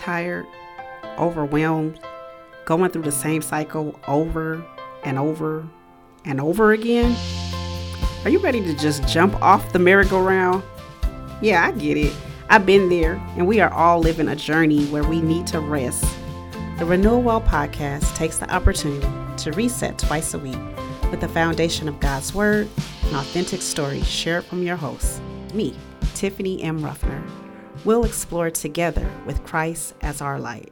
tired, overwhelmed, going through the same cycle over and over and over again? Are you ready to just jump off the merry-go-round? Yeah, I get it. I've been there, and we are all living a journey where we need to rest. The Renewal Well podcast takes the opportunity to reset twice a week with the foundation of God's Word and authentic stories shared from your host, me, Tiffany M. Ruffner. We'll explore together with Christ as our light.